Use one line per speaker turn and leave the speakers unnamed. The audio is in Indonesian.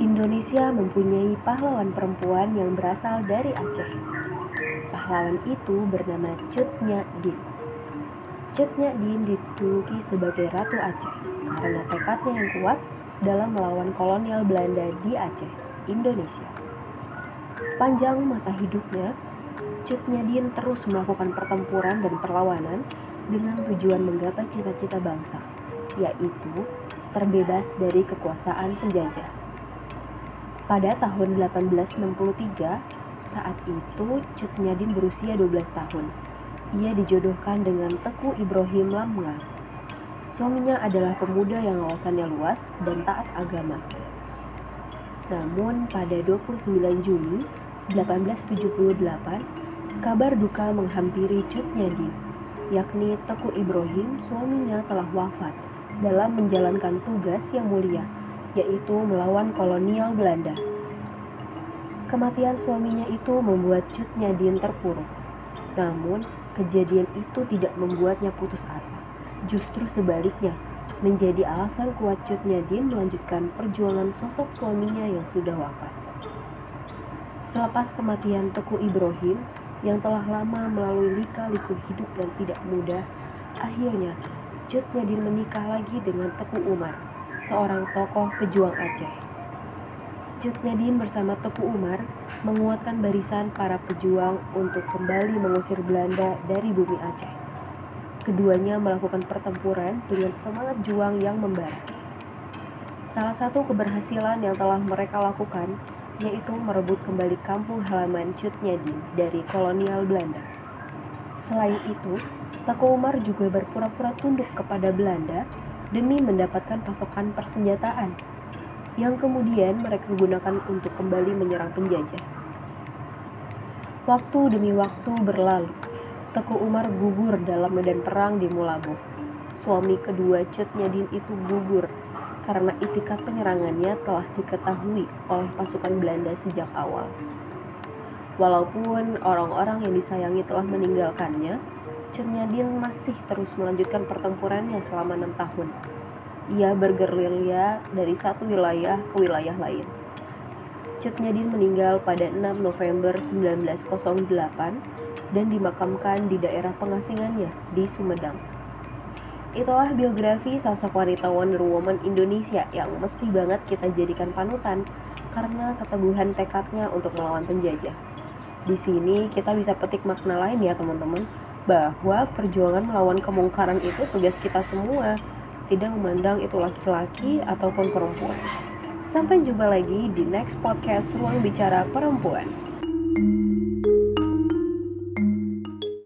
Indonesia mempunyai pahlawan perempuan yang berasal dari Aceh. Pahlawan itu bernama Cut Nyak Din. Cut Nyak Din dijuluki sebagai Ratu Aceh karena tekadnya yang kuat dalam melawan kolonial Belanda di Aceh, Indonesia. Sepanjang masa hidupnya, Cut Nyak Din terus melakukan pertempuran dan perlawanan dengan tujuan menggapai cita-cita bangsa, yaitu terbebas dari kekuasaan penjajah. Pada tahun 1863, saat itu Cut Nyadin berusia 12 tahun. Ia dijodohkan dengan Teku Ibrahim Lamnga. Suaminya adalah pemuda yang wawasannya luas dan taat agama. Namun pada 29 Juni 1878, kabar duka menghampiri Cut Nyadin, yakni Teku Ibrahim suaminya telah wafat dalam menjalankan tugas yang mulia, yaitu melawan kolonial Belanda. Kematian suaminya itu membuat Cut Nyadin terpuruk. Namun, kejadian itu tidak membuatnya putus asa. Justru sebaliknya, menjadi alasan kuat Cut Nyadin melanjutkan perjuangan sosok suaminya yang sudah wafat. Selepas kematian Teku Ibrahim yang telah lama melalui lika-liku hidup dan tidak mudah, akhirnya Cut Nyadin menikah lagi dengan Teku Umar, seorang tokoh pejuang Aceh. Cut Nyadin bersama Teku Umar menguatkan barisan para pejuang untuk kembali mengusir Belanda dari bumi Aceh. Keduanya melakukan pertempuran dengan semangat juang yang membara. Salah satu keberhasilan yang telah mereka lakukan yaitu merebut kembali kampung halaman Cut Nyadin dari kolonial Belanda. Selain itu, Toko Umar juga berpura-pura tunduk kepada Belanda demi mendapatkan pasokan persenjataan yang kemudian mereka gunakan untuk kembali menyerang penjajah. Waktu demi waktu berlalu, Teku Umar gugur dalam medan perang di Mulabo. Suami kedua Cut Nyadin itu gugur karena itikat penyerangannya telah diketahui oleh pasukan Belanda sejak awal. Walaupun orang-orang yang disayangi telah meninggalkannya, Nyadin masih terus melanjutkan pertempurannya selama enam tahun. Ia bergerilya dari satu wilayah ke wilayah lain. Nyadin meninggal pada 6 November 1908 dan dimakamkan di daerah pengasingannya di Sumedang. Itulah biografi sosok wanita Wonder Woman Indonesia yang mesti banget kita jadikan panutan karena keteguhan tekadnya untuk melawan penjajah. Di sini kita bisa petik makna lain ya teman-teman bahwa perjuangan melawan kemungkaran itu tugas kita semua, tidak memandang itu laki-laki ataupun perempuan. Sampai jumpa lagi di next podcast Ruang Bicara Perempuan.